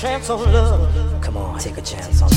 chance. On love. Come on, take a chance on